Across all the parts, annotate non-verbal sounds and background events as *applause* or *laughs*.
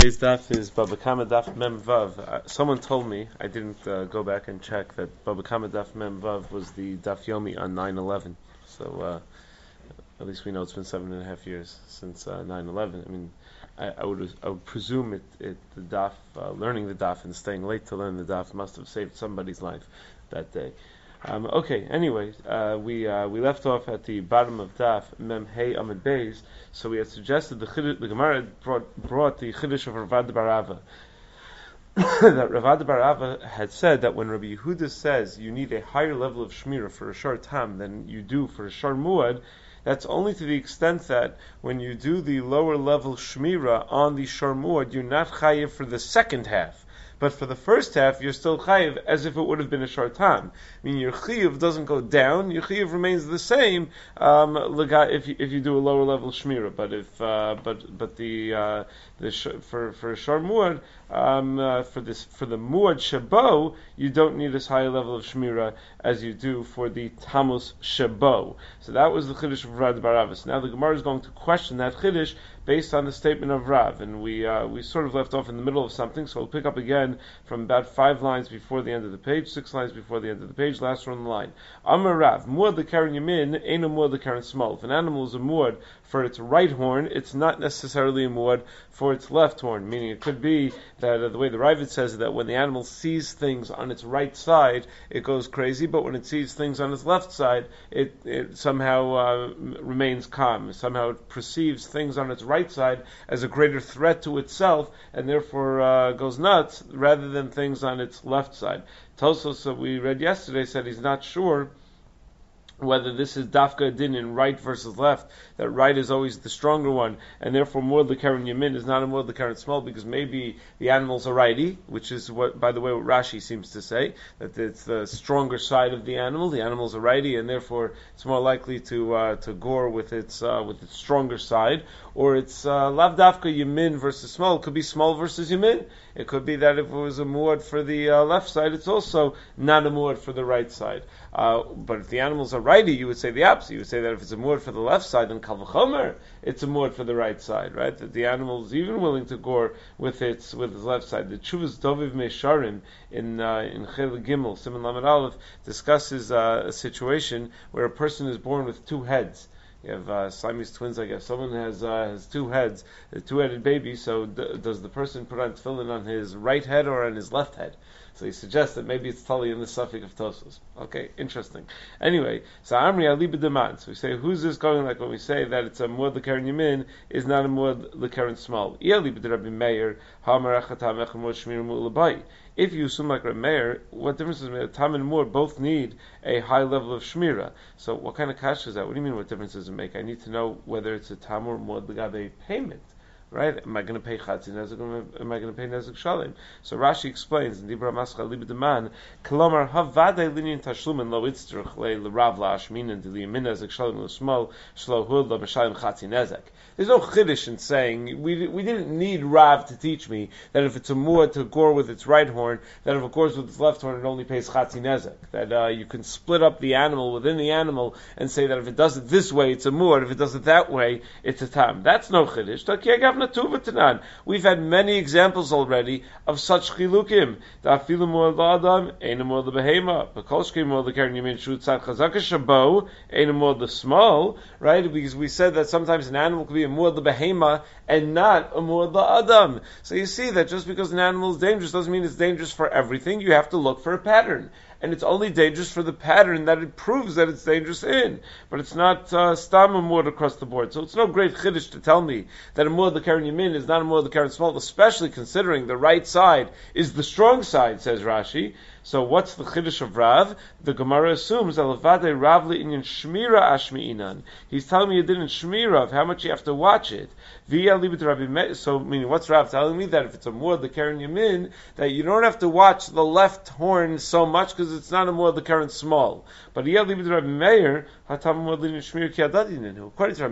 Today's daf is Baba Kama Daf Mem Vav. Uh, someone told me, I didn't uh, go back and check, that Baba Kama Daf Mem Vav was the Daf Yomi on 9-11. So uh, at least we know it's been seven and a half years since 9-11. I mean, I, I, would I would presume it, it the daf, uh, learning the daf and staying late to learn the daf must have saved somebody's life that day. Um, okay, anyway, uh, we uh, we left off at the bottom of Daf Mem Hey Amid Beis. So we had suggested the Chiddush, the Gemara brought, brought the Chiddush of Ravad Barava. *coughs* that Ravad Barava had said that when Rabbi Yehuda says you need a higher level of shmira for a short time than you do for a shar muad, that's only to the extent that when you do the lower level shmira on the shar muad, you're not chayiv for the second half. But for the first half, you're still chayiv as if it would have been a short time. I mean, your chayiv doesn't go down; your chayiv remains the same um, if you, if you do a lower level shmira. But if uh, but but the uh, the sh- for for shor muad um, uh, for this for the muad shabo, you don't need as high a level of shmira as you do for the tamus shabo. So that was the chiddush of Rav Baravis. Now the Gemara is going to question that chiddush based on the statement of Rav, and we uh, we sort of left off in the middle of something, so we'll pick up again from about five lines before the end of the page, six lines before the end of the page, last one on the line. Amar Rav, muad the karen yamin, ain't a muad the karen small. If an animal is a muad for its right horn, it's not necessarily a muad for its left horn. Meaning, it could be that uh, the way the Ravid says that when the animal sees things on its right side, it goes crazy, but when it sees things on its left side, it, it somehow uh, remains calm. Somehow it perceives things on its right side as a greater threat to itself, and therefore uh, goes nuts, rather than things on its left side. Tosos, that we read yesterday, said he's not sure whether this is dafka din in right versus left, that right is always the stronger one, and therefore more the karen yamin is not a more the karen small because maybe the animal's a righty, which is what, by the way, what Rashi seems to say that it's the stronger side of the animal. The animal's a righty, and therefore it's more likely to uh, to gore with its uh, with its stronger side, or it's uh, lav yamin versus small. It could be small versus yamin. It could be that if it was a muad for the uh, left side, it's also not a muad for the right side. Uh, but if the animals are righty, you would say the opposite. You would say that if it's a muad for the left side, then kalvachomer, it's a muad for the right side, right? That the animal is even willing to gore with its with its left side. The Chuvas Doviv Mesharim in uh, in Chel Gimel Simon Lamed Aleph discusses uh, a situation where a person is born with two heads. You have uh, Siamese twins, I guess. Someone has uh, has two heads, a two-headed baby. So d- does the person put on tefillin on his right head or on his left head? So he suggests that maybe it's Tali in the suffix of Tosos. Okay, interesting. Anyway, so Amri Ali b'deman. So we say, who's this going like when we say that it's a muad l'karen yamin is not a muad l'karen small. If you assume like Rabbi Meir, what difference does it make? Tam and Mur both need a high level of shmira. So what kind of cash is that? What do you mean? What difference does it make? I need to know whether it's a tam or mur legabe payment right? Am I going to pay chatzin nezek? Am I going to pay nezek shalim? So Rashi explains in Dibra Mascha Libidaman, Kolomar Havade Linian Tashlumin Lo Itzrich Le L'Rav Lashmin and Liyamin Nezek Shalim L'Smol Shlo Hud Lo B'Shalim Chatzin Nezek. There's no chiddush in saying we we didn't need Rav to teach me that if it's a muad to gore with its right horn, that if it gores with its left horn, it only pays chatzin nezek. That uh, you can split up the animal within the animal and say that if it does it this way, it's a muad. If it does it that way, it's a tam. That's no chiddush. We've had many examples already of such chilukim. The afilu muad la'adam, ein muad lebehema. Bekolshke muad lekeren yamin shut tzad chazaka shabo, muad the small. Right? Because we said that sometimes an animal could be a muad behema and not a muad adam. So you see that just because an animal is dangerous doesn't mean it's dangerous for everything. You have to look for a pattern. And it's only dangerous for the pattern that it proves that it's dangerous in. But it's not uh, stam a muad across the board. So it's no great chiddush to tell me that a muad the karen yamin is not a muad the karen small, especially considering the right side is the strong side, says Rashi. So what's the chiddush of Rav? The Gemara assumes Alavade Rav in Shmira Ashmi'inan. He's telling me you didn't Shmira of how much you have to watch it. So meaning what's Rav telling me that if it's a more the Karen Yamin, that you don't have to watch the left horn so much because it's not a more the Karen small. But According to Rav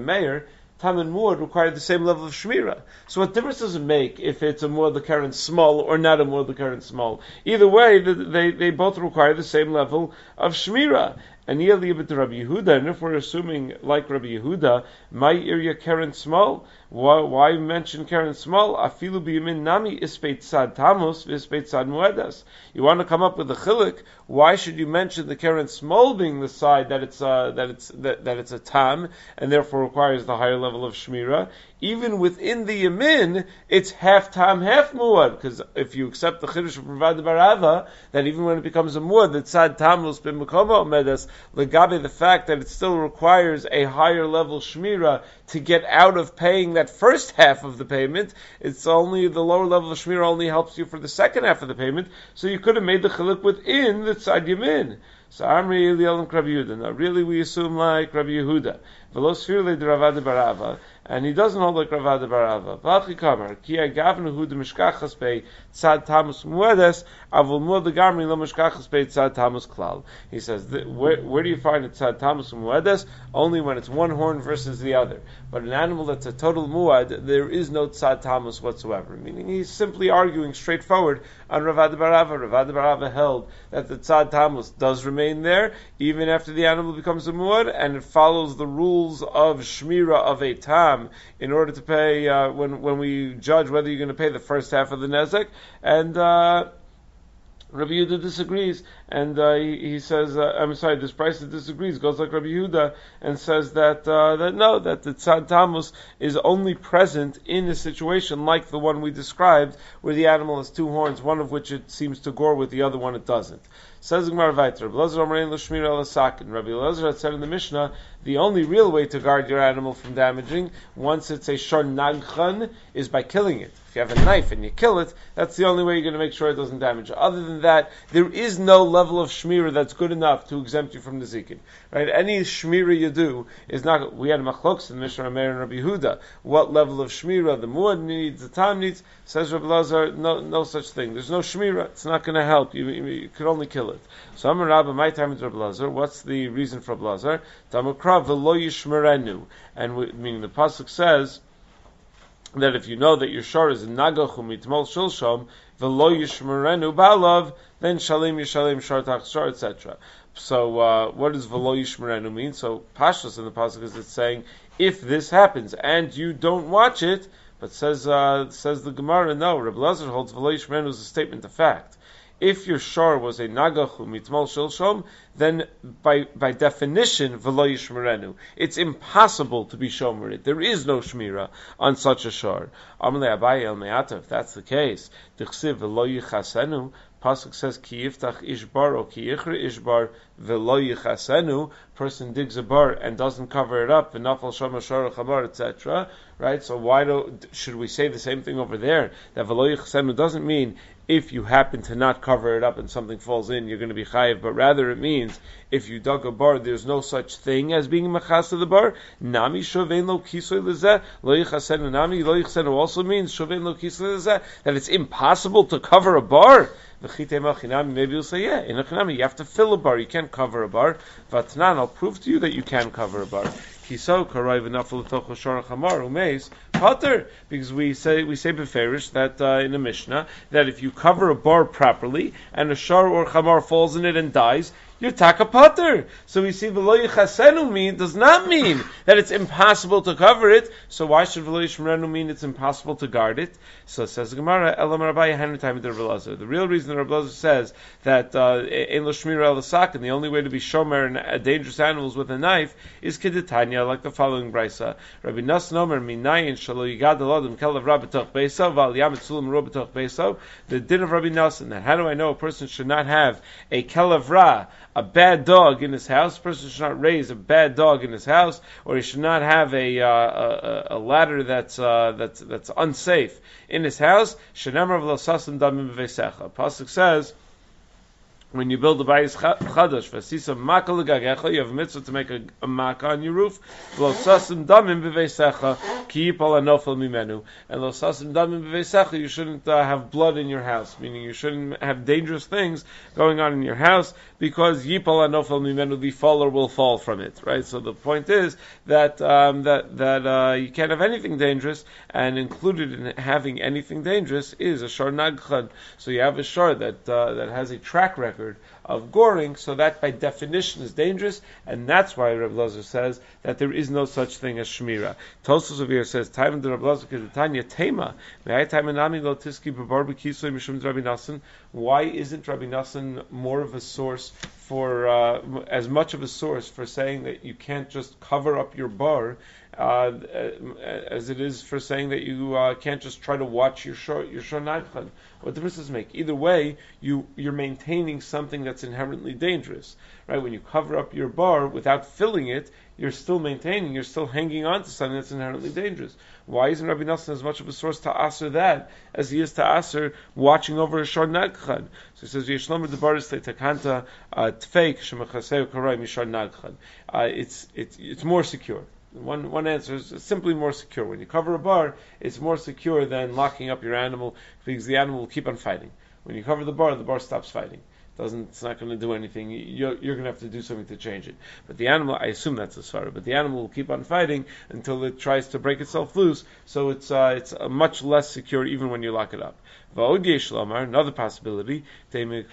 Meir, Tam and Muad require the same level of Shmira. So what difference does it make if it's a Muad the current small or not a Muad the current small? Either way, they, they both require the same level of Shmira. And Yeliyah to Rabbi Yehuda, and if we're assuming like Rabbi Yehuda, my area Karen small, why, why mention Karen small? Afilu biyamin nami ispeit sad tamus ispeit sad muedas. You want to come up with a chilik? Why should you mention the Karen small being the side that it's uh, that it's that, that it's a tam and therefore requires the higher level of shmira? Even within the yamin, it's half tam, half muad. Because if you accept the chiddush of Ravad Barava, that even when it becomes a muad, the tzad tamus bin mekoma medas legabe the fact that it still requires a higher level shmira to get out of paying that first half of the payment. It's only the lower level of shmira only helps you for the second half of the payment. So you could have made the chiluk within the tzad yamin. So Amri and Rabbi Yehuda. Now, really, we assume like Rabbi Yehuda. Velosfirle de Ravada Barava and he doesn't hold like Ravada Barava. Vachi Kamar, ki agavnu hu de mishkachas bei tzad tamus muedes, avul muad gamri lo mishkachas bei tzad tamus klal. He says, where, where do you find a tzad tamus muedes? Only when it's one horn versus the other. But an animal that's a total muad, there is no tzad tamus whatsoever. Meaning he's simply arguing straightforward on Ravada Barava. Ravada Barava held that the tzad tamus does remain there, even after the animal becomes a muad, and it follows the rules of shmira of a tam, in order to pay uh, when when we judge whether you're going to pay the first half of the nezek, and uh, Rabbi Yehuda disagrees, and uh, he, he, says, uh, I'm sorry, this price disagrees, goes like Rabbi Yehuda, and says that uh, that no, that the tzad tamus is only present in a situation like the one we described, where the animal has two horns, one of which it seems to gore with, the other one it doesn't. Says Gemara Vayter, Rabbi Elazar had said in the Mishnah, the only real way to guard your animal from damaging, once it's a shor nagchan, is by killing it. If you have a knife and you kill it, that's the only way you're going to make sure it doesn't damage. Other than that, there is no level of shmira that's good enough to exempt you from the zikin. Right? Any shmira you do is not. We had a machlokes in the Mishnah Meir and Rabbi Huda. What level of shmira the muad needs, the tam needs? Says Rabbi Lazar, no, no such thing. There's no shmira. It's not going to help. You, you, you could only kill it. So I'm a rabbi. My time is Rabbi Lazar. What's the reason for Rabbi Lazar? Tamakra v'lo yishmerenu, and we, meaning the pasuk says that if you know that your shor is nagach umitmol shilshom v'lo yishmerenu balav, then shalim yishalim shor shor, etc. So uh, what does v'lo yishmerenu mean? So pashas in the pasuk is it's saying if this happens and you don't watch it, but says uh, says the Gemara, no, Reb Lazar holds v'lo yishmerenu is a statement of fact if your shor was a nagachu mitmol shilshom, then by by definition v'lo yishmerenu. It's impossible to be shomerit. There is no shmira on such a shor. Amalei abaye el me'ata. If that's the case, dichsiv v'lo yichasenu. Pasuk says ki yiftach ishbar or ki yichre ishbar v'lo yichasenu. Person digs a bar and doesn't cover it up. V'nafal shama shor etc. Right. So why do should we say the same thing over there? That v'lo yichasenu doesn't mean if you happen to not cover it up and something falls in, you're going to be chayiv. But rather, it means if you dug a bar, there's no such thing as being machas of the bar. Nami shovein lo kisoy lezeh lo yichasenu nami lo yichasenu also means shovein lo kisoy lezeh that it's impossible to cover a bar. Maybe you'll say, yeah, in a chinami, you have to fill a bar. You can't cover a bar. Vatnan, I'll prove to you that you can cover a bar. Pater because we say we say beferish that uh, in the Mishnah that if you cover a bar properly and a shor or chamar falls in it and dies, you're takapater. So we see v'lo yichasenu mean does not mean *laughs* that it's impossible to cover it. So why should v'lo yishmerenu mean it's impossible to guard it? So it says the Gemara elam rabbi time the The real reason the Rabbi says that uh, in shmir el and the only way to be shomer uh, dangerous animals with a knife is kedetanya, like the following brisa. Rabbi Nas Nomer minayin shalo yigad alodim kelav rabatoch beisav val yamet sulam rabatoch beisav. The din of Rabbi Nassan that how do I know a person should not have a kelav ra a bad dog in his house. A person should not raise a bad dog in his house, or he should not have a uh, a, a, ladder that's uh, that's that's unsafe in his house. Pasuk says when you build a bayis chadash, vasisa maka legagecha, you have a mitzvah to make a, a maka on your roof. Lo sasim damim b'veisecha, ki yipal anofel mimenu. And lo sasim damim b'veisecha, you shouldn't uh, have blood in your house, meaning you shouldn't have dangerous things going on in your house, because yipal anofel mimenu, the faller will fall from it, right? So the point is that, um, that, that, uh, you can't have anything dangerous, and included in having anything dangerous is a shor nagchan. So you have a shor that, uh, that has a track record method of goring, so that by definition is dangerous, and that's why Lazar says that there is no such thing as shmira. Tosos of here says, "Time the Rabbi Lazar Tanya Tema, may I time anami lo tiski barbecue mishum Rabbi Nassan." Why isn't Rabbi Nassan more of a source for uh, as much of a source for saying that you can't just cover up your bar uh, as it is for saying that you uh, can't just try to watch your show your show What difference does it make? Either way, you you're maintaining something that's inherently dangerous, right? When you cover up your bar without filling it, you're still maintaining, you're still hanging on to something that's inherently dangerous. Why isn't Rabbi Nassan as much of a source to answer that as he is to answer watching over a shor nagchan? So he says, "Yeshlomer takanta uh, tfeik shemachaseu karai mishar nagchan." Uh, it's it's it's more secure. One, one answer is simply more secure. When you cover a bar, it's more secure than locking up your animal because the animal will keep on fighting. When you cover the bar, the bar stops fighting. Doesn't, it's not going to do anything. You're, you're, going to have to do something to change it. But the animal, I assume that's a svara, but the animal will keep on fighting until it tries to break itself loose. So it's uh, it's much less secure even when you lock it up. Another possibility, meaning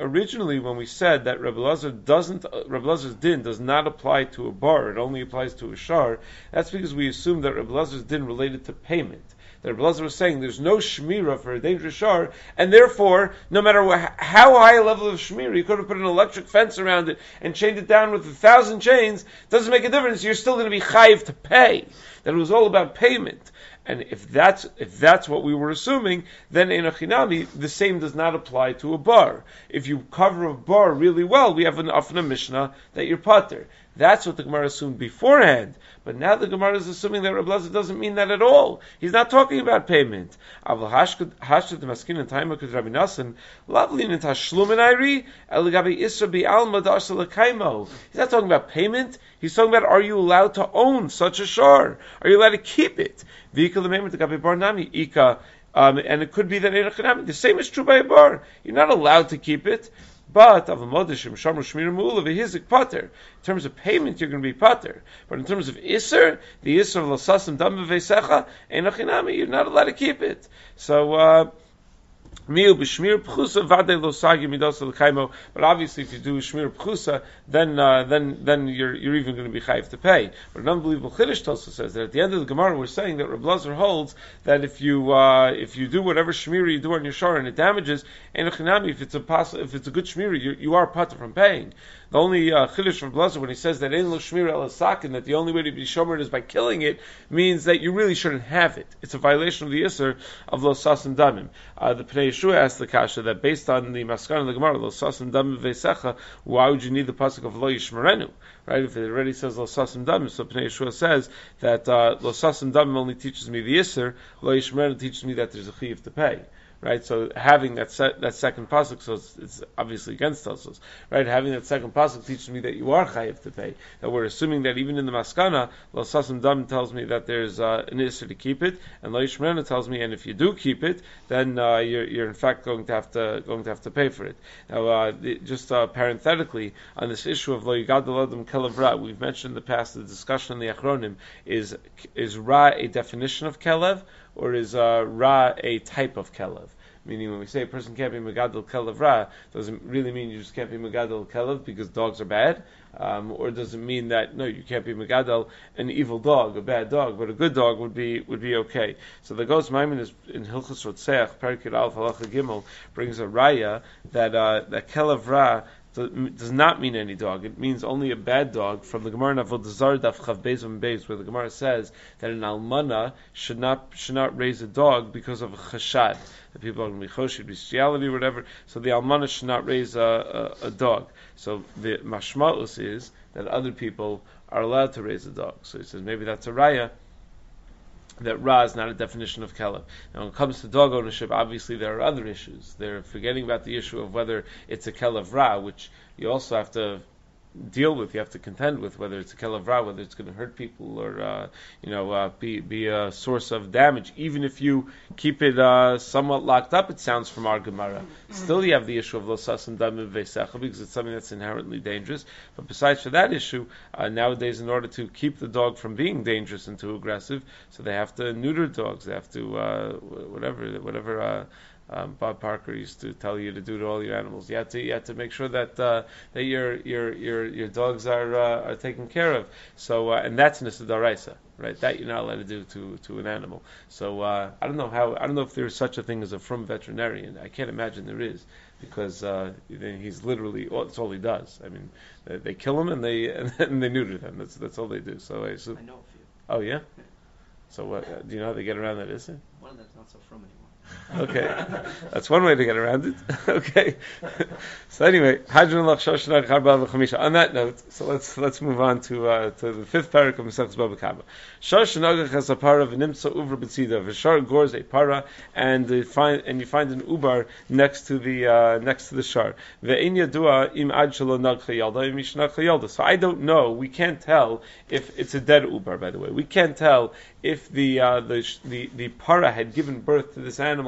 originally when we said that Rebbe doesn't, Rebbe Lazar's din does not apply to a bar, it only applies to a shar, that's because we assume that Rebbe Lazar's din related to payment that Rebbe was saying there's no shmira for a dangerous shar, and therefore, no matter how high a level of shmira, you could have put an electric fence around it and chained it down with a thousand chains, doesn't make a difference. You're still going to be chayiv to pay. That it was all about payment. And if that's if that's what we were assuming, then in a chinami the same does not apply to a bar. If you cover a bar really well, we have an afna mishnah that you're pater. That's what the Gemara assumed beforehand. But now the Gemara is assuming that Rabbi doesn't mean that at all. He's not talking about payment. He's not talking about payment. He's talking about are you allowed to own such a shar? Are you allowed to keep it? Um, and it could be that the same is true by a bar. You're not allowed to keep it. But of a modishim shamru shmir mu'ula v'hizik pater. In terms of payment, you're going to be pater. But in terms of iser, the iser of lasasim dam v'veisecha, enochinami, you're not allowed to keep it. So. Uh, But obviously, if you do shmir pchusa, then uh, then then you're you're even going to be chayiv to pay. But an unbelievable chiddush also says that at the end of the Gemara, we're saying that Reb Lazar holds that if you uh, if you do whatever shmir you do on your shor and it damages, and if it's a poss- if it's a good shmir, you, you are put from paying. The only uh, chiddush from Blazer when he says that in lo shmir el sakin that the only way to be shomer is by killing it means that you really shouldn't have it. It's a violation of the iser of lo sasim damim. Uh, the Pnei Yehoshua asked the kasha that based on the maskan of the Gemara lo sasim damim vesecha, why would you need the pasuk of lo yishmerenu? Right? If it already says lo sasim damim, so Pnei Yehoshua says that uh, lo sasim damim only teaches me the iser, lo teaches me that there's a chiyuv to pay right? So having that se- that second pasuk, so it's, it's obviously against us, right? Having that second pasuk teaches me that you are chayiv to pay. That we're assuming that even in the maskana, lo sasim dam tells me that there's uh, an issue to keep it, and lo yishmerena tells me, and if you do keep it, then uh, you're, you're in fact going to have to going to have to pay for it. Now, uh, just uh, parenthetically on this issue of lo adam kelev we've mentioned in the past the discussion in the Achronim is is ra a definition of kelev or is uh, ra a type of kelev? Meaning, when we say a person can't be megadol kelev ra, doesn't really mean you just can't be megadol kelev because dogs are bad, um, or does it mean that no, you can't be megadol an evil dog, a bad dog, but a good dog would be would be okay. So the Hagahos Maimonios in Hilchos Rotseach, Perikid Alf Halacha Gimel brings a raya that uh, that kelev ra does not mean any dog. It means only a bad dog. From the Gemara Navodazar Daf Chav Bezim Beis, where the Gemara says that an almana should not should not raise a dog because of a chashad. The people are going to be choshed, bestiality, whatever. So the almana should not raise a, a, a dog. So the mashmalus is that other people are allowed to raise a dog. So he says maybe that's a raya that Ra is not a definition of Keleb. Now, when it comes to dog ownership, obviously there are other issues. They're forgetting about the issue of whether it's a Keleb Ra, which you also have to deal with, you have to contend with, whether it's a kelavra, whether it's going to hurt people or uh, you know uh, be be a source of damage. Even if you keep it uh, somewhat locked up, it sounds from our Gemara. Still, you have the issue of losasim damim veisecha because it's something that's inherently dangerous. But besides for that issue, uh, nowadays in order to keep the dog from being dangerous and too aggressive, so they have to neuter dogs. They have to uh, whatever whatever uh, um, Bob Barker used to tell you to do to all your animals. You had to you had to make sure that uh, that your your your your dogs are uh, are taken care of. So uh, and that's Nisadaraisa, right? That you're not allowed to do to to an animal. So uh, I don't know how I don't know if there's such a thing as a from veterinarian. I can't imagine there is because uh, he's literally well, that's all he does. I mean, they, they kill him and they *laughs* and, and they neuter them. That's that's all they do. So I assume. I know a few. Oh yeah. So what? Uh, do you know how they get around that? Is it? One of them's not so from anymore. Okay, that's one way to get around it. *laughs* okay, so anyway, on that note, so let's let's move on to uh, to the fifth parak of Masechus Baba Kama. Shoshanagach has a para v'nimtza uvra b'tzida v'shar gors a para and you find and you find an ubar next to the uh, next to the shar ve'in yadua im ad. So I don't know. We can't tell if it's a dead ubar. By the way, we can't tell if the uh, the, the the para had given birth to this animal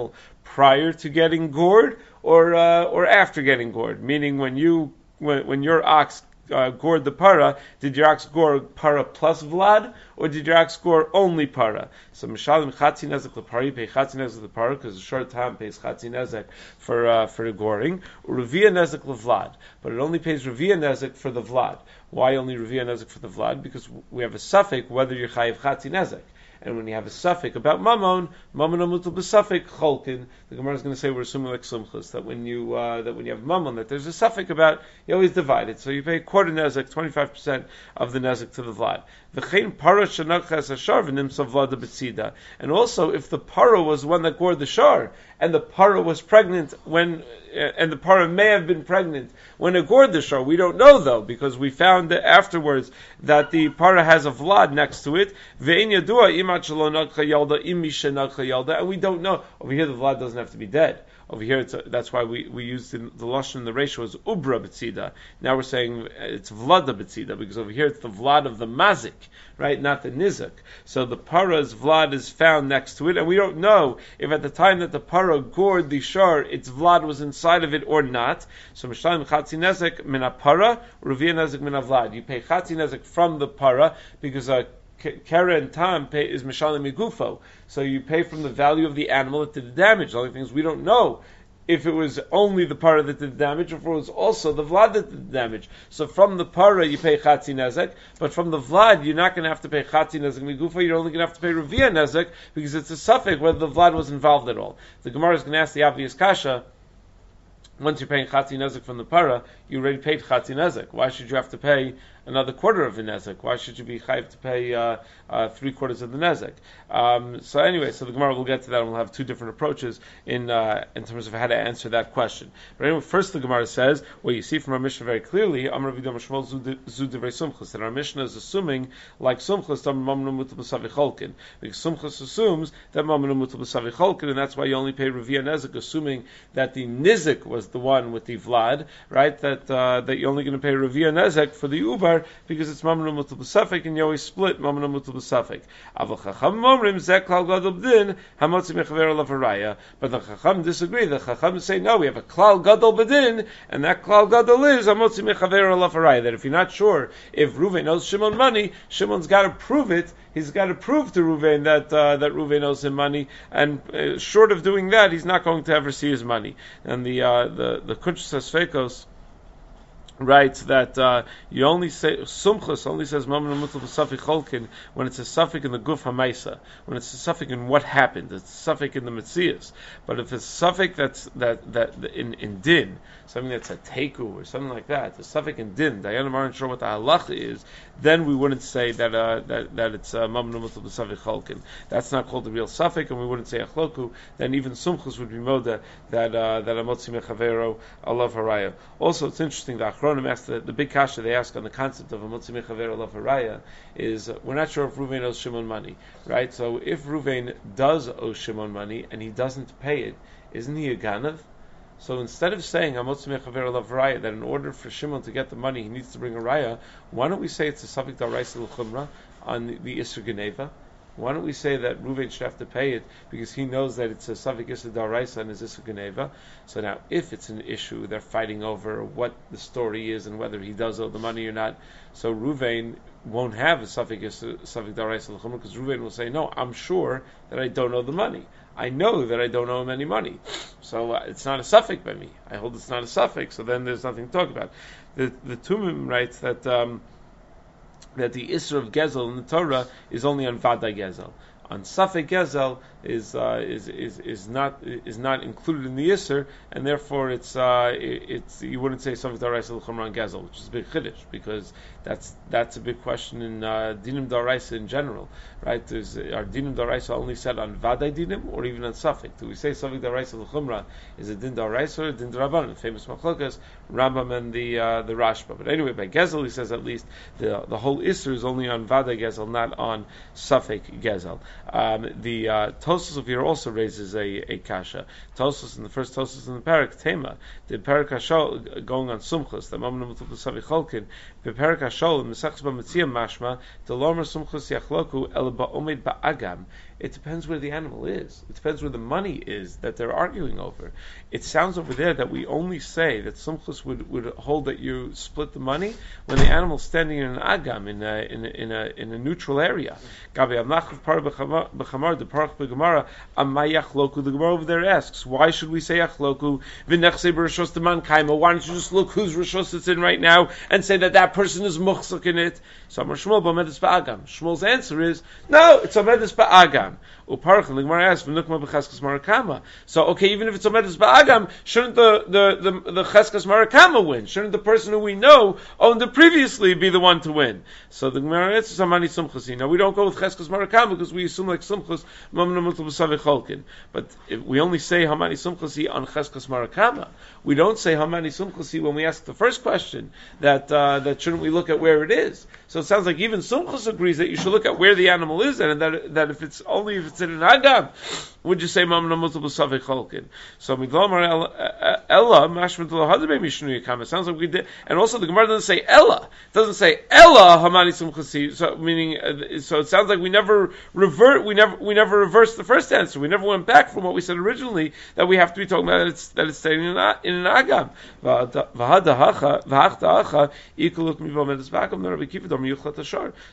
prior to getting gored or uh, or after getting gored. Meaning when you when, when your ox uh, gored the para, did your ox gore para plus vlad, or did your ox gore only para? So mishalim chatzin nezek lepari pay chatzin nezek lepara because a short time pays chatzin nezek for uh, for the goring. Revia nezek levlad, but it only pays revia nezek for the vlad. Why only revia nezek for the vlad? Because we have a suffix whether you're chayiv chatzin. And when you have a suffix about mammon, mammon amutul b'suffix cholkin, the Gemara is going to say we're assuming like sumchus that when you uh, that when you have mammon that there's a suffix about you always divide it. So you pay a quarter nezek, twenty five percent of the nezek to the vlad. V'chein para shenachas ashar v'nimsa vlad betzida. And also if the para was the one that gored the shar and the para was pregnant when uh, and the para may have been pregnant when it gored the shar. We don't know though because we found afterwards that the para has a vlad next to it. And we don't know. Over here, the vlad doesn't have to be dead. Over here, a, that's why we, we used the, the lashon the ratio as ubra betzida. Now we're saying it's vlada betzida because over here it's the vlad of the mazik, right? Not the nizak. So the para's vlad is found next to it, and we don't know if at the time that the para gored the shar, its vlad was inside of it or not. So mishalim chatzi nezek min para, ruvia nezek min vlad. You pay chatzi nezek from the para because a and Tam pay is Mishalim Migufo. So you pay from the value of the animal that did the damage. The only thing is we don't know if it was only the para that did the damage, or if it was also the vlad that did the damage. So from the para you pay chatzi nezek, but from the vlad you're not going to have to pay chatzi nezek migufa. You're only going to have to pay revia nezek because it's a suffix whether the vlad was involved at all. The Gemara is going to ask the obvious kasha. Once you're paying chatzi nezek from the para, you already paid chatzi nezek. Why should you have to pay another quarter of the nezek. Why should you be chayiv to pay uh, uh, three quarters of the nezek? Um, so anyway, so the Gemara will get to that, and we'll have two different approaches in uh, in terms of how to answer that question. But anyway, first the Gemara says, well, you see from our Mishnah very clearly, Sumchus, that our Mishnah is assuming like Sumchus because Sumchus assumes that Mamnu B'Savi Cholkin, and that's why you only pay Revia Nezek, assuming that the Nizik was the one with the Vlad, right? That uh, that you're only going to pay Revia Nezek for the Ubar because it's mamnu mutal b'safik, and you always split mamnu mutal b'safik. Aval chacham momrim zek klal gadol b'din hamotzi mechaver alav. But the chacham disagree. The chacham say no, we have a klal gadol b'din, and that klal gadol is hamotzi mechaver alav. That if you're not sure if Ruven owes Shimon money, Shimon's got to prove it. He's got to prove to Ruven that uh, that Ruven owes him money, and uh, short of doing that, he's not going to ever see his money. And the uh, the the Kuntres Sfeikos writes that uh, you only say sumchus only says mammon mutal b'safik cholkin when it's a suffix in the guf hamaisa, when it's a suffix in what happened, it's a suffix in the mitzias. But if it's a suffix that's that that in in din, something that's a teku or something like that, the suffix in din, Diana aren't sure what the halacha is, then we wouldn't say that uh, that that it's uh, mutal b'safik cholkin. That's not called the real suffix, and we wouldn't say achloku. Then even sumchus would be moda that uh, that amotzi mechavero alav haraya. Also, it's interesting that Achronim ask the, the big kasha they ask on the concept of a mutzi mechaver alav is uh, we're not sure if Ruvain owes Shimon money, right? So if Ruvain does owe Shimon money and he doesn't pay it, isn't he a ganav? So instead of saying Amotz Mechaver Raya that in order for Shimon to get the money he needs to bring a raya, why don't we say it's a Safik Daraisa Chumra on the, the Isser Geneva? Why don't we say that Ruvain should have to pay it because he knows that it's a Savik Issa Daraisa and is Geneva? So now, if it's an issue, they're fighting over what the story is and whether he does owe the money or not. So Ruvain won't have a Savik Issa Savik Daraisa because Ruvain will say, "No, I'm sure that I don't owe the money. I know that I don't owe him any money. So uh, it's not a suffix by me. I hold it's not a suffix, so then there's nothing to talk about. The, the Tumim writes that, um, that the Isra of Gezel in the Torah is only on Vada Gezel on Safek Gezel is, uh, is, is, is, not, is not included in the Isser, and therefore it's, uh, it's, you wouldn't say Safek Daraisa L'Chumran Gezel, which is a big Chiddush, because that's, that's a big question in uh, Dinim Daraisa in general, right? Is, are Dinim Daraisa only said on Vaday Dinim, or even on Safek? Do we say Safek Daraisa L'Chumran is a Din Daraisa or a Din Daraban? Famous Machlokas, Rambam and the, uh, the Rashba. But anyway, by Gezel, he says at least the, the whole Isser is only on Vaday Gezel, not on Safek Gezel. Um, the uh, Tosos of here also raises a, a kasha. Tosos in the first Tosos in the Parak Tema, the Parak Hashol going on Sumchus, the Mamnu Mutuk Savi Cholkin, the Parak Hashol in Mesachs Bamitzia Mashma, the Lomer Sumchus Yachloku El Ba'omed Ba'agam. It depends where the animal is. It depends where the money is that they're arguing over. It sounds over there that we only say that Sumchus would, would hold that you split the money when the animal's standing in an agam, in a, in a, in a, in a neutral area. The Gemara over there asks, why should we say achloku? Why don't you just look whose rishos it's in right now and say that that person is muchzak in it? So Shmuel's answer is, no, it's amedis ba'agam. Uparach, and the Gemara asks, "V'nukma marakama." So, okay, even if it's omedus ba'agam, shouldn't the the the, the marakama win? Shouldn't the person who we know owned it previously be the one to win? So the Gemara answers, "Amani sumchasi." Now we don't go with cheskas marakama because we assume like sumchas mamna mutal b'savicholkin. But we only say hamani sumchasi on cheskas marakama. We don't say hamani sumchasi when we ask the first question. That uh, that shouldn't we look at where it is? So it sounds like even sumchas agrees that you should look at where the animal is, and that that if it's only if it's in an agam, would you say mamna multiple savik cholkin? So miglomar ella mashmit lohadabe mishnu yakam. It sounds like we did, and also the Gemara doesn't say ella. It doesn't say ella hamani sumchasi. So meaning, uh, so it sounds like we never revert. We never we never reversed the first answer. We never went back from what we said originally that we have to be talking about that it's that it's staying in in an agam.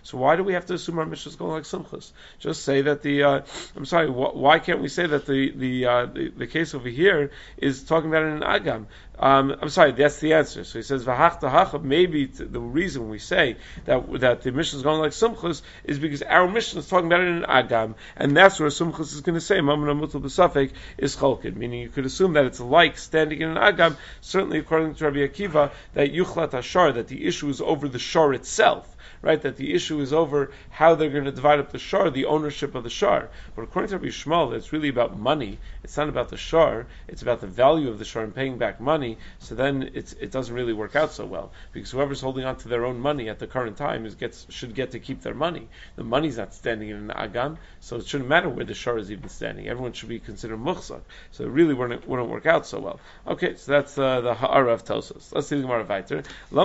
So why do we have to assume our mission is going like sumchas? Just say that the uh, I'm sorry. Wh- why can't we say that the the, uh, the, the case over here is talking about an agam? Um, I'm sorry, that's the answer. So he says v'hach Maybe the reason we say that that the mission is going like sumchus is because our mission is talking about it in agam, and that's where sumchus is going to say mamon amutul b'safek is cholkid. Meaning you could assume that it's like standing in an agam. Certainly, according to Rabbi Akiva, that yuchlat hashar that the issue is over the shar itself right? That the issue is over how they're going to divide up the shar, the ownership of the shar. But according to Rabbi Shmuel, it's really about money. It's not about the shar. It's about the value of the shar and paying back money. So then it doesn't really work out so well because whoever's holding on to their own money at the current time is gets should get to keep their money. The money's not standing in an agam, so it shouldn't matter where the shar is even standing. Everyone should be considered muhsak. So it really wouldn't, wouldn't work out so well. Okay, so that's uh, the ha'ara of Tosos. Let's see the Gemara weiter. So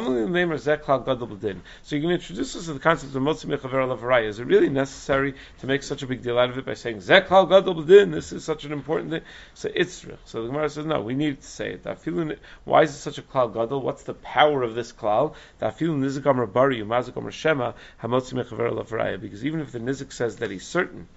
you can introduce us to the concept of Motzi Mechaver. Is it really necessary to make such a big deal out of it by saying Zeklal Gadol B'din? This is such an important thing. So it's So the Gemara says no. We need to say it. Feeling. Why is it such a klal gadol? What's the power of this klal? Because even if the nizik says that he's certain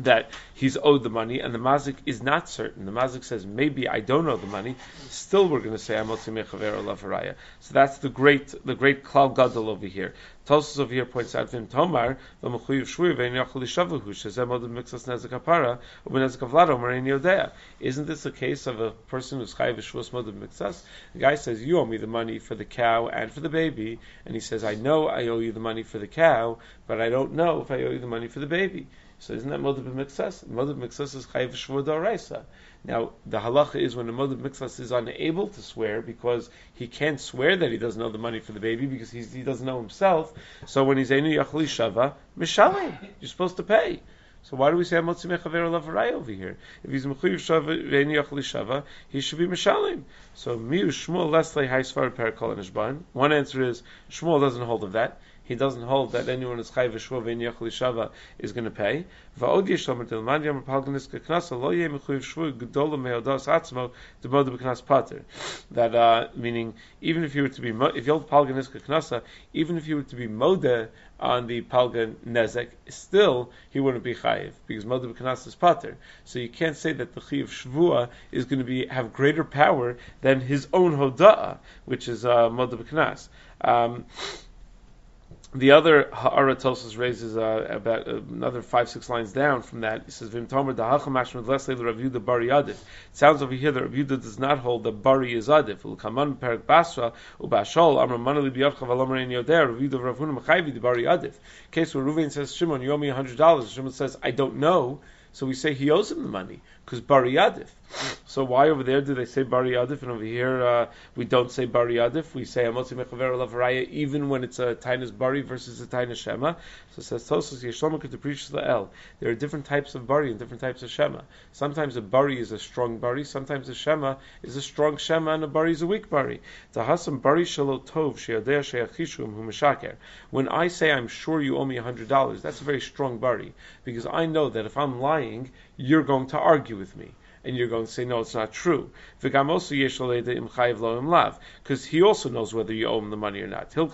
that he's owed the money, and the mazik is not certain. The mazik says maybe I don't owe the money. Still, we're going to say amotzi mechaver lavaraya. So that's the great the great klal gadol over here. Tosos over here points out Vim Tomar v'mechuyev shvuy ve'nyachol yishavuhu shezem odem mixas nezek kapara u'benezek avlado marein yodea. Isn't this a case of a person who's chayiv shvus modem mixas? The guy says, "You owe me the money for the cow and for the baby," and he says, "I know I owe you the money for the cow, but I don't know if I owe you the money for the baby." So isn't that Modav Miksas? Modav Miksas is Chayiv Shvur Now, the halacha is when a Modav Miksas is unable to swear because he can't swear that he doesn't know the money for the baby because he doesn't know himself. So when he's Einu Yachli Shava, Mishalim, you're supposed to pay. So why do we say Amotzi Mechaver Lavarai over here? If he's Mechuyev Shava Ve'eni Yachli Shava, he should be Mishalim. So Miu Shmuel Leslie Haisvar Perakol Nishban. One answer is Shmuel doesn't hold of that. He doesn't hold that anyone is chayv shvuah vein yachol shava is going to pay. Va'od knasa lo yeh meodas atzmo pater. That uh, meaning even if you were to be if you hold palganiska knasa, even if you were to be moda on the palga nezek, still he wouldn't be chayiv because moda b'knas is pater. So you can't say that the chayiv shvuah is going to be have greater power than his own hoda'ah, which is uh, moda b'knas. Um, the other Ha'ara Tosos raises uh, about uh, another five, six lines down from that. He says, Vim Tomer Dahacham Ashmad Leslie Rav Yehuda Bari Adif. It sounds over here that Yehuda does not hold that Bari is Adif. Ulkaman Perak Basra, Ubashol, Amr Manali Biyavcha Valomar En Yoder, Rav Yehuda Rav Huna the Bari Adif. Case where Ruvain says, Shimon, you owe me $100. Shimon says, I don't know. So we say he owes him the money because Bari Adif. So why over there do they say Bari Adif and over here uh, we don't say Bari Adif? We say Amotzi Mechaver Lavaraya even when it's a Tainus Bari versus a Tainus Shema. So it says Tosos Yeshloma could preach the El. There are different types of Bari and different types of Shema. Sometimes a Bari is a strong Bari, sometimes a Shema is a strong Shema and a Bari is a weak Bari. Tahasam Bari Shalot Tov Sheodea Sheachishum Hu When I say I'm sure you owe me a hundred dollars, that's a very strong Bari because I know that if I'm lying, you're going to argue with me and you're going to say, no, it's not true. Because he also knows whether you owe him the money or not. Now,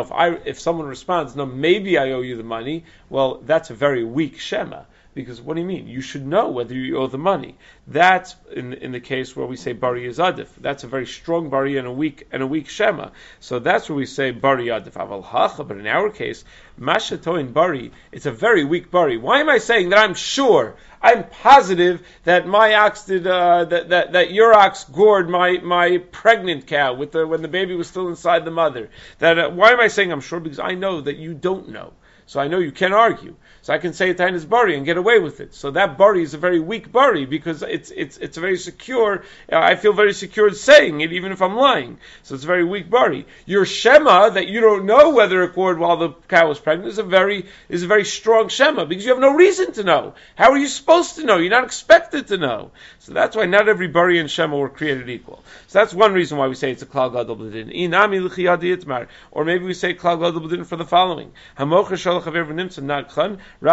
if I if someone responds, no, maybe I owe you the money, well, that's a very weak shema. Because what do you mean? You should know whether you owe the money. That's in, in the case where we say bari is adif. That's a very strong bari and a weak and a weak shema. So that's where we say bari adif. Aval hacha. But in our case, mashatoin bari, it's a very weak bari. Why am I saying that? I'm sure. I'm positive that my ox did uh, that, that that your ox gored my my pregnant cow with the when the baby was still inside the mother. That uh, why am I saying I'm sure? Because I know that you don't know. So I know you can't argue. So I can say a tainis bari and get away with it. So that bari is a very weak bari because it's it's it's a very secure. Uh, I feel very secure saying it even if I'm lying. So it's a very weak bari. Your shema that you don't know whether it gored while the cow was pregnant is a very is a very strong shema because you have no reason to know. How are you supposed to know? You're not expected to know. So that's why not every bari and shema were created equal. So that's one reason why we say it's a klal gadol b'din. Inami l'chiyadi Or maybe we say klal gadol b'din for the following. Hamocha shalach v'nimtza nagchan if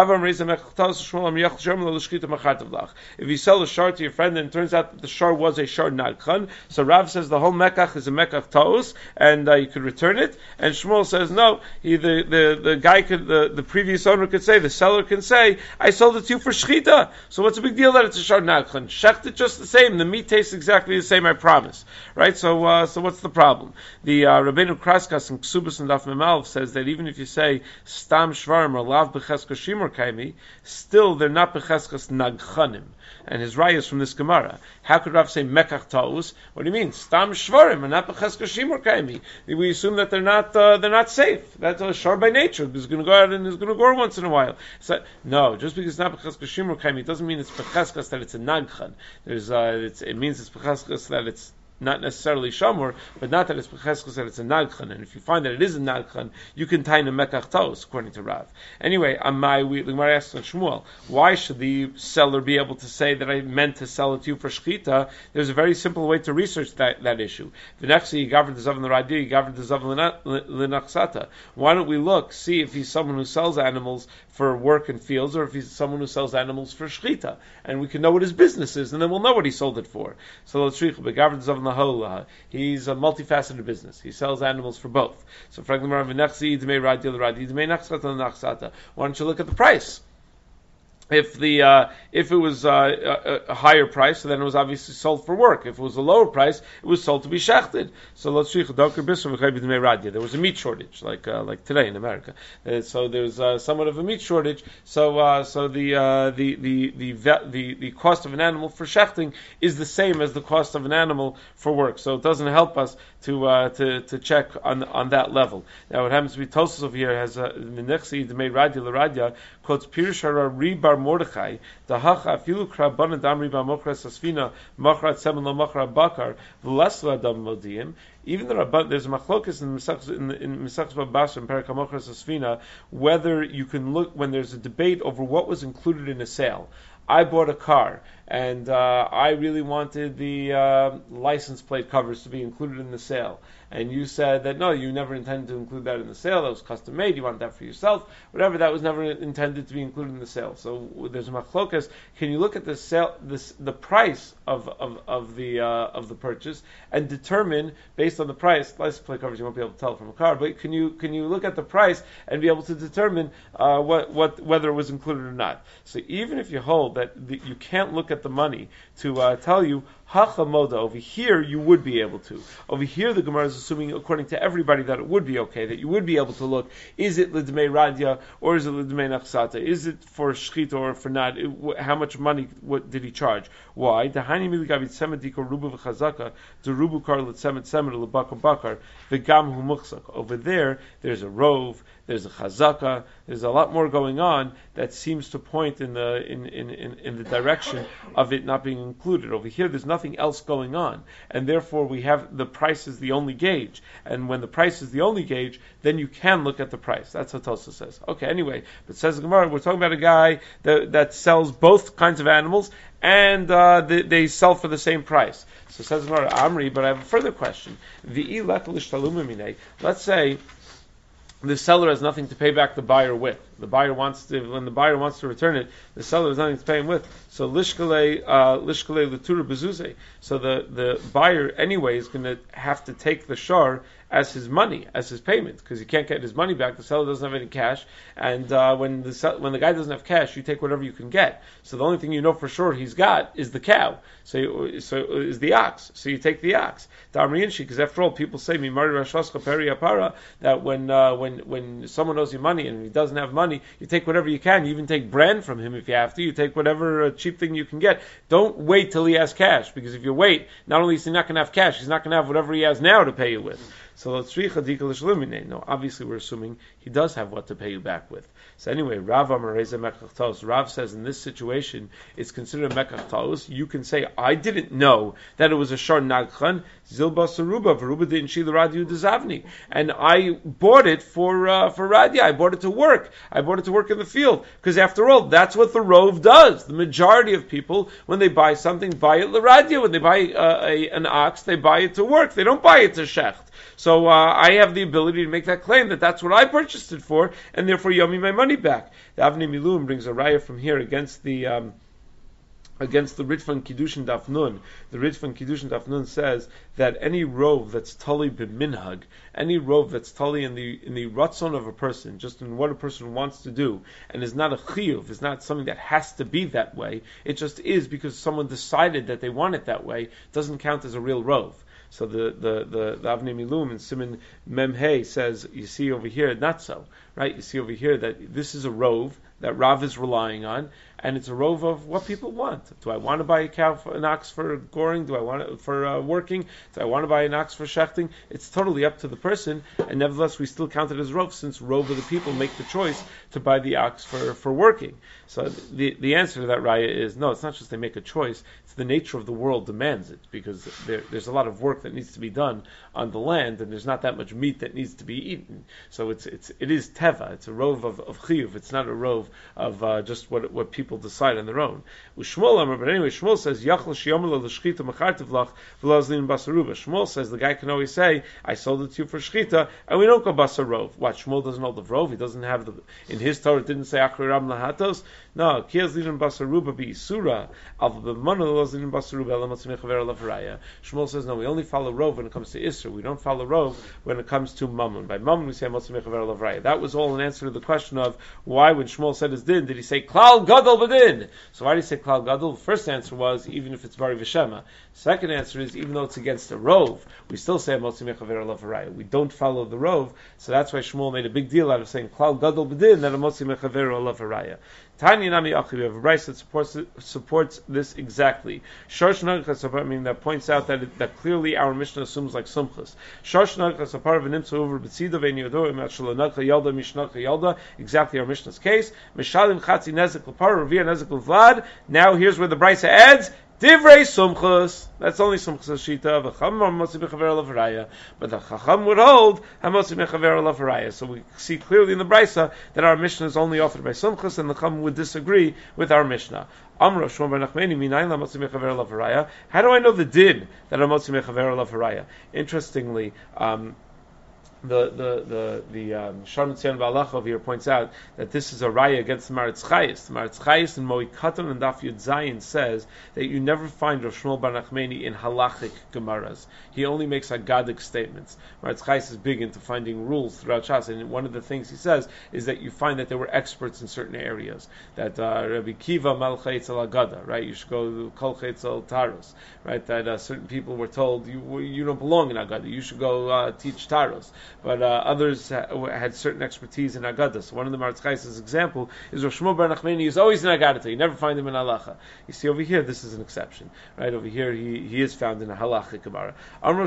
you sell a shard to your friend and it turns out that the shard was a shard nagchan, so Rav says the whole mekach is a mekach taos, and uh, you could return it. And Shmuel says no. He, the, the, the guy could the, the previous owner could say the seller can say I sold it to you for shchita. So what's the big deal that it's a shard nagchan? Shecht it just the same. The meat tastes exactly the same. I promise. Right. So uh, so what's the problem? The uh, Rabbeinu Kraskas and Ksubas and Daf Memalv says that even if you say stam shvarim or lav b'cheska shimur kaimi, still they're not becheskes nagchanim. And his raya is from this Gemara. How could Rav say mekach taus? What do you mean? Stam shvarim and not becheskes shimur kaimi. We assume that they're not uh, they're not safe. That's a shar by nature. He's going to go out and he's going to go once in a while. So, no, just because it's not becheskes shimur kaimi, doesn't mean it's becheskes that it's a nagchan. There's uh, it means it's becheskes that it's not necessarily shamur, but not that it's becheskos that it's a nagchan. And if you find that it is a nagchan, you can tie a mekach tos, according to Rav. Anyway, on my Gemara asks on Shmuel, why should the seller be able to say that I meant to sell it to you for shchita? There's a very simple way to research that, that issue. The next you govern the zav the radi, you govern the zav linachsata. Why don't we look, see if he's someone who sells animals for work and fields, or if he's someone who sells animals for shchita, and we can know what his business is, and then we'll know what he sold it for. So let's the zav Mahola. He's a multifaceted business. He sells animals for both. So, why don't you look at the price? If the uh, if it was uh, a, a, higher price, then it was obviously sold for work. If it was a lower price, it was sold to be shechted. So let's see. There was a meat shortage, like uh, like today in America. Uh, so there's uh, somewhat of a meat shortage. So uh, so the, the, the the the the cost of an animal for shechting is the same as the cost of an animal for work. So it doesn't help us to uh, to to check on on that level. Now what happens to be Tosos over here has the next the Radya Radya quotes Pirush Ribar Mordechai, the Hacha Afilu Krabban Damri Bamokra Sasfina, Machrat Semen Lo Machra Bakar, V'Lasla Dam Modiim. Even the Rabban, there's a machlokas in Mesachs in, in Babasha and Perikamochra Sasfina whether you can look when there's a debate over what was included in a sale. I bought a car and uh, I really wanted the uh, license plate covers to be included in the sale and you said that no, you never intended to include that in the sale. That was custom made. You want that for yourself. Whatever. That was never intended to be included in the sale. So there's a machlokas. Can you look at the sale, this, the price of of, of the uh, of the purchase and determine based on the price? License plate coverage you won't be able to tell from a car, but can you can you look at the price and be able to determine uh, what what whether it was included or not? So even if you hold that the, you can't look at the money to uh, tell you Hachamoda, over here you would be able to. Over here the Gemara is assuming, according to everybody, that it would be okay, that you would be able to look, is it Lidmei Radya or is it Lidmei Nachsata? Is it for Shchita or for not? How much money what did he charge? Why? The. Over there, there's a rove, there's a chazaka, there's a lot more going on that seems to point in the in, in, in, in, the direction of it not being included. Over here there's nothing else going on. And therefore we have the price is the only gauge. And when the price is the only gauge, then you can look at the price. That's what Tosa says. Okay, anyway, but says Gemara, we're talking about a guy that, that sells both kinds of animals and uh, they, they, sell for the same price. So says Gemara, Amri, but I have a further question. Let's say the seller has nothing to pay back the buyer with. The buyer wants to, when the buyer wants to return it, the seller has nothing to pay him with. So lishkale uh, lishkale lutura bezuze. So the the buyer anyway is going to have to take the shar as his money, as his payment, because he can't get his money back. The seller doesn't have any cash, and uh, when the when the guy doesn't have cash, you take whatever you can get. So the only thing you know for sure he's got is the cow. So so is the ox. So you take the ox. Because after all, people say that when uh, when when someone owes you money and he doesn't have money, you take whatever you can. You even take brand from him if you have to. You take whatever uh, cheap thing you can get. Don't wait till he has cash, because if you wait, not only is he not going to have cash, he's not going to have whatever he has now to pay you with. So No, obviously we're assuming he does have what to pay you back with. So anyway, Rav Amareza Mekach Rav says in this situation it's considered Mekach You can say I didn't know that it was a Shar Nagchan Zilba Saruba Varuba didn't she the Radio Dezavni, and I bought it for uh, for Radia. I bought it to work. I bought it to work in the field because after all, that's what the Rove does. The majority of people, when they buy something, buy it Laradia. When they buy uh, a, an ox, they buy it to work. They don't buy it to Shecht. So uh, I have the ability to make that claim that that's what I purchased it for, and therefore you owe me my money back. The Avnei Miluim brings a raya from here against the. Um, against the Ritvan Kiddushin Dafnun. The Ritvan Kiddushin Dafnun says that any rove that's tali b'minhag, any rove that's tali in the in the ratzon of a person, just in what a person wants to do, and is not a chiyuv, is not something that has to be that way. It just is because someone decided that they want it that way. Doesn't count as a real rove. So the the the, the Avnei Miluim in Simon Memhei says, you see over here, not so, right? You see over here that this is a rove that Rav is relying on, and it's a rove of what people want. Do I want to buy a cow, for, an ox for goring? Do I want it for uh, working? Do I want to buy an ox for shechting? It's totally up to the person, and nevertheless, we still count it as rove since rove of the people make the choice to buy the ox for, for working. So the the answer to that raya is no. It's not just they make a choice; it's the nature of the world demands it because there, there's a lot of work that needs to be done on the land, and there's not that much meat that needs to be eaten. So it's it's it is teva. It's a rove of, of chiyuv. It's not a rove of uh, just what what people decide on their own. But anyway, Shmuel says Yachal Shiyomel l'shchita machartiv v'lazlin basaruba. Shmuel says the guy can always say, "I sold it to you for shchita," and we don't go basarov. What Shmuel doesn't hold the rov. He doesn't have the in his Torah. It didn't say achriram lahatos. No, kiyaz lin basaruba be isura al b'mana elamatzimechaver lavraya. Shmuel says no. We only follow rov when it comes to isra. We don't follow rov when it comes to mammon. By mammon we say. That was all an answer to the question of why when Shmuel said his din did he say klal gadol b'din. So why did he say klal gadol? The First answer was even if it's bari v'shema. Second answer is even though it's against a rove, we still say motzi mechaver lavaraya. We don't follow the rove, so that's why Shmuel made a big deal out of saying klal gadol b'din that a motzi mechaver lavaraya. Tanya Nami Achi, we have a rice that supports supports this exactly. Shosh Nagchas, I mean, that points out that it, that clearly our Mishnah assumes like Sumchas. Shosh Nagchas, a part of an imsa over Betsida Vein Yodo, Imachal Nagcha Yalda, Mishnagcha Yalda, exactly our Mishnah's case. Mishalim Chatzi Nezik Lapar, Ravia Nezik Vlad. Now here's where the Brisa adds, Divrei sumchus. That's only sumchus shita. V'cham motzi mechaver raya. But the chacham would hold hamotzi mechaver raya. So we see clearly in the brisa that our Mishnah is only offered by sumchus, and the chacham would disagree with our Mishnah. Amra Shmuel Bar Nachmani minayin lamotzi mechaver raya. How do I know the din that amotzi mechaver raya? Interestingly. Um, the the the the um, Tzion here points out that this is a raya against the Maharatz Chayes. The Maharatz Chayes in Moed Katan and Daf Yud Zayin says that you never find Rosh Shmuel Bar Nachmani in halachic gemaras. He only makes agadic statements. Maharatz Chayes is big into finding rules throughout Shas, and one of the things he says is that you find that there were experts in certain areas. That uh, Rabbi Kiva Malchayitz al Agada, right? You should go to al Taros, right? That uh, certain people were told you you don't belong in Agada. You should go uh, teach Taros but uh, others had certain expertise in Agadah. So one of the Maharatz Chayes' example is Rosh Bar Nachmani is always in Agadah. You never find him in Halacha. You see over here, this is an exception. Right over here, he, he is found in a Halacha Gemara. How do I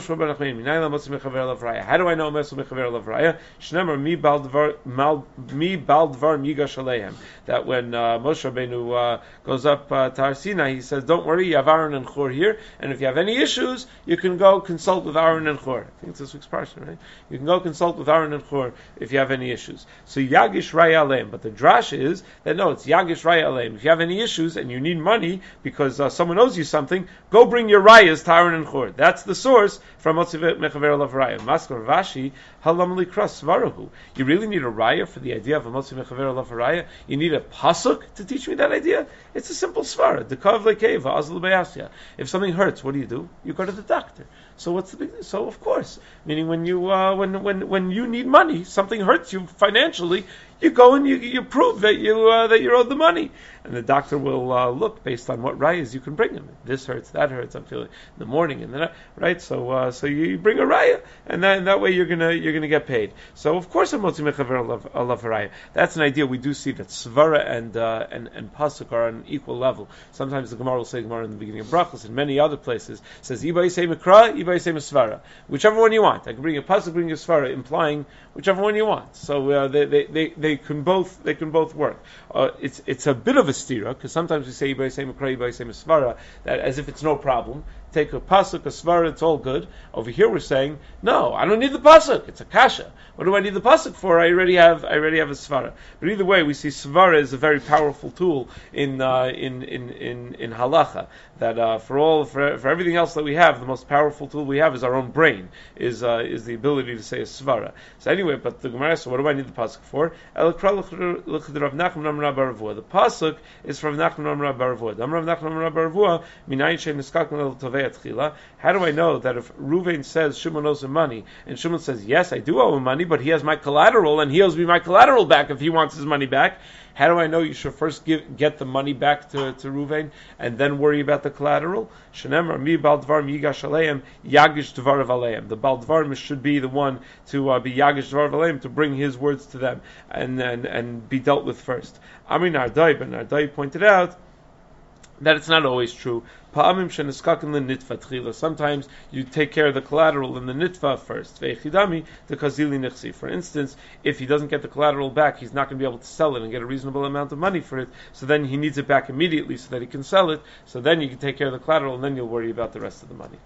know Metzim Mechaver Lavraya? Shnemer mi baldvar mi baldvar migash aleihem. That when uh, Moshe Rabbeinu uh, goes up uh, to Har Sinai, he says, "Don't worry, you have Aaron and Chur here, and if you have any issues, you can go consult with Aaron and Chur." I think it's this week's parsha, right? You can go consult with Aaron and Chur if you have any issues. So Yagish Raya Aleim. But the drash is that no, it's Yagish Raya Aleim. If you have any issues and you need money because uh, someone owes you something, go bring your Rayas to Aaron and Chur. That's the source from Motzivet Mechaver Lav Raya. Maskar Vashi Halam Likras. You really need a Raya for the idea of a Motzivet Mechaver Lav Raya? You need a Pasuk to teach me that idea? It's a simple svara. The kav lekeva azl If something hurts, what do you do? You go to the doctor. So what's the big? So of course, meaning when you uh, when when when you need money, something hurts you financially, you go and you, you prove that you uh, that you're owed the money, and the doctor will uh, look based on what rayas you can bring him. This hurts, that hurts. I'm feeling in the morning, and then right. So uh, so you bring a raya, and then that way you're gonna you're gonna get paid. So of course, a motzi mechaver alav raya. That's an idea. We do see that svara and uh, and and pasuk are on equal level. Sometimes the Gemara will say Gemara in the beginning of brachos, and many other places says ibay say mikra, ibay say svara, whichever one you want. I can bring a pasuk, bring a svara, implying whichever one you want. So uh, they, they, they, they can both they can both work. Uh, it's it's a bit of a stira because sometimes we say ibay say mikra, ibay say svara, that as if it's no problem take a pasuk, a svara, it's all good. Over here we're saying, no, I don't need the pasuk. It's a kasha. What do I need the pasuk for? I already have, I already have a svara. But either way, we see svara is a very powerful tool in uh, in, in in in halacha. That uh, for all for, for everything else that we have, the most powerful tool we have is our own brain. Is uh, is the ability to say a svara. So anyway, but the Gemara. So what do I need the pasuk for? The pasuk is from Nachman Rav Baravua. Rav Nachman Rav Baravua. Minayin shem how do I know that if Ruvain says Shimon owes him money, and Shimon says, yes, I do owe him money, but he has my collateral, and he owes me my collateral back if he wants his money back, how do I know you should first give, get the money back to, to Ruvain and then worry about the collateral? Shenemar mi baldvar yigash aleim yagish dvar aleim. The baldvar should be the one to uh, be yagish dvar aleim to bring his words to them and and, and be dealt with first. Amin Ardai, but Ardai pointed out that it's not always true. Sometimes you take care of the collateral in the nitva first. For instance, if he doesn't get the collateral back, he's not going to be able to sell it and get a reasonable amount of money for it. So then he needs it back immediately so that he can sell it. So then you can take care of the collateral and then you'll worry about the rest of the money.